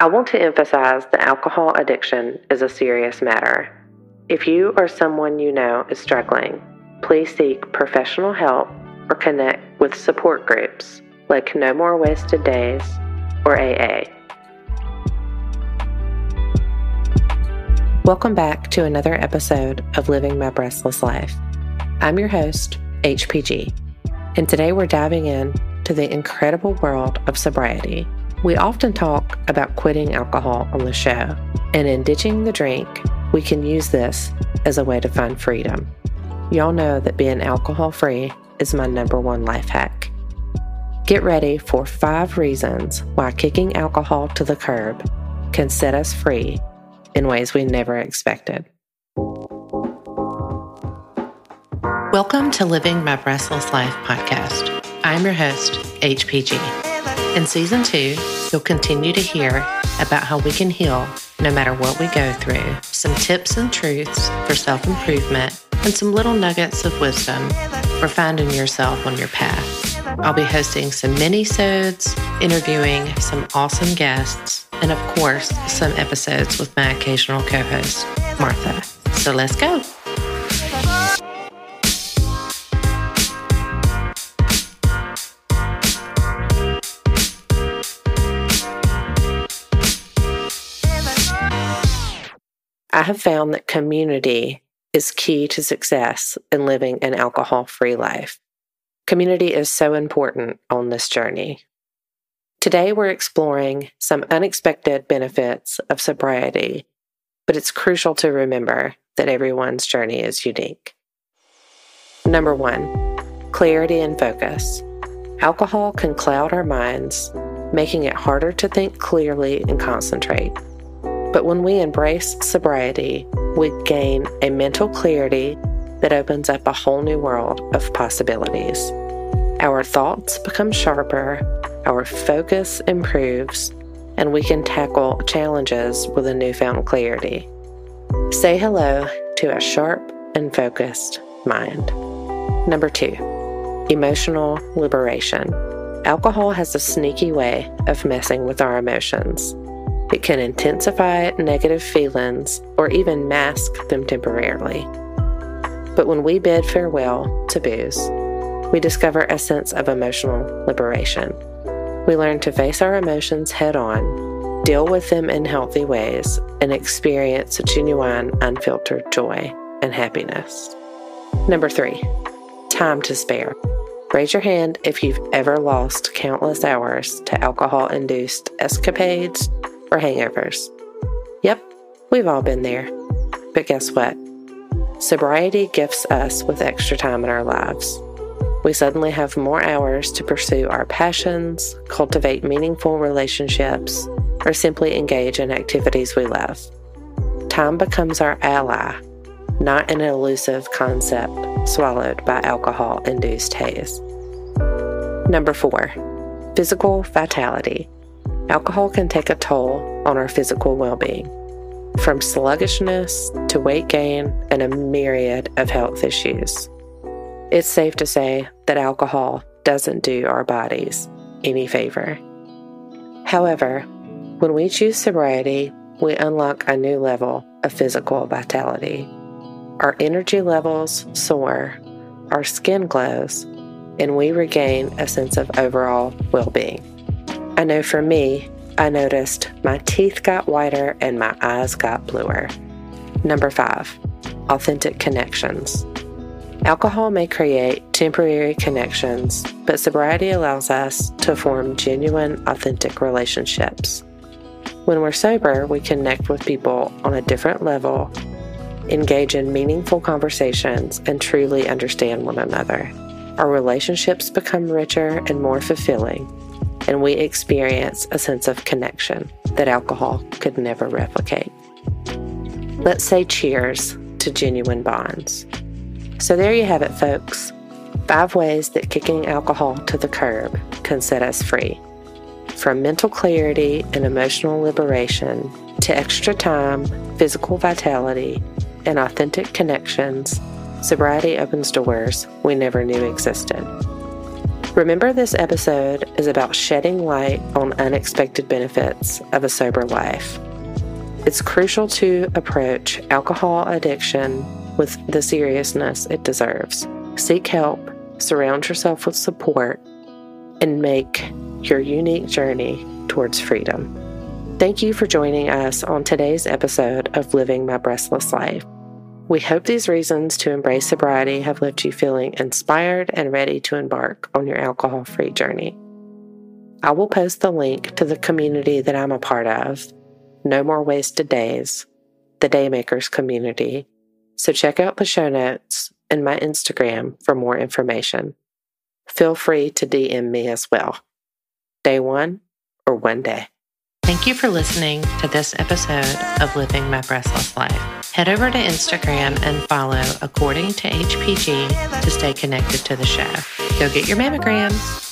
I want to emphasize that alcohol addiction is a serious matter. If you or someone you know is struggling, please seek professional help or connect with support groups like No More Wasted Days or AA. Welcome back to another episode of Living My Breastless Life. I'm your host, HPG, and today we're diving in to the incredible world of sobriety we often talk about quitting alcohol on the show, and in ditching the drink, we can use this as a way to find freedom. Y'all know that being alcohol free is my number one life hack. Get ready for five reasons why kicking alcohol to the curb can set us free in ways we never expected. Welcome to Living My Breastless Life podcast. I'm your host, HPG. In season two, you'll continue to hear about how we can heal no matter what we go through, some tips and truths for self improvement, and some little nuggets of wisdom for finding yourself on your path. I'll be hosting some mini-sodes, interviewing some awesome guests, and of course, some episodes with my occasional co-host, Martha. So let's go. I have found that community is key to success in living an alcohol free life. Community is so important on this journey. Today, we're exploring some unexpected benefits of sobriety, but it's crucial to remember that everyone's journey is unique. Number one, clarity and focus. Alcohol can cloud our minds, making it harder to think clearly and concentrate. But when we embrace sobriety, we gain a mental clarity that opens up a whole new world of possibilities. Our thoughts become sharper, our focus improves, and we can tackle challenges with a newfound clarity. Say hello to a sharp and focused mind. Number two, emotional liberation. Alcohol has a sneaky way of messing with our emotions. It can intensify negative feelings or even mask them temporarily. But when we bid farewell to booze, we discover a sense of emotional liberation. We learn to face our emotions head on, deal with them in healthy ways, and experience genuine, unfiltered joy and happiness. Number three, time to spare. Raise your hand if you've ever lost countless hours to alcohol induced escapades or hangovers. Yep, we've all been there. But guess what? Sobriety gifts us with extra time in our lives. We suddenly have more hours to pursue our passions, cultivate meaningful relationships, or simply engage in activities we love. Time becomes our ally, not an elusive concept swallowed by alcohol induced haze. Number four, physical vitality. Alcohol can take a toll on our physical well being, from sluggishness to weight gain and a myriad of health issues. It's safe to say that alcohol doesn't do our bodies any favor. However, when we choose sobriety, we unlock a new level of physical vitality. Our energy levels soar, our skin glows, and we regain a sense of overall well being. I know for me, I noticed my teeth got whiter and my eyes got bluer. Number five, authentic connections. Alcohol may create temporary connections, but sobriety allows us to form genuine, authentic relationships. When we're sober, we connect with people on a different level, engage in meaningful conversations, and truly understand one another. Our relationships become richer and more fulfilling and we experience a sense of connection that alcohol could never replicate. Let's say cheers to genuine bonds. So, there you have it, folks. Five ways that kicking alcohol to the curb can set us free. From mental clarity and emotional liberation to extra time, physical vitality, and authentic connections, sobriety opens doors we never knew existed. Remember, this episode is about shedding light on unexpected benefits of a sober life. It's crucial to approach alcohol addiction with the seriousness it deserves. Seek help, surround yourself with support, and make your unique journey towards freedom. Thank you for joining us on today's episode of Living My Breastless Life. We hope these reasons to embrace sobriety have left you feeling inspired and ready to embark on your alcohol free journey. I will post the link to the community that I'm a part of, No More Wasted Days, the Daymakers community. So check out the show notes and my Instagram for more information. Feel free to DM me as well. Day one or one day. Thank you for listening to this episode of Living My Breastless Life. Head over to Instagram and follow According to HPG to stay connected to the show. Go get your mammograms.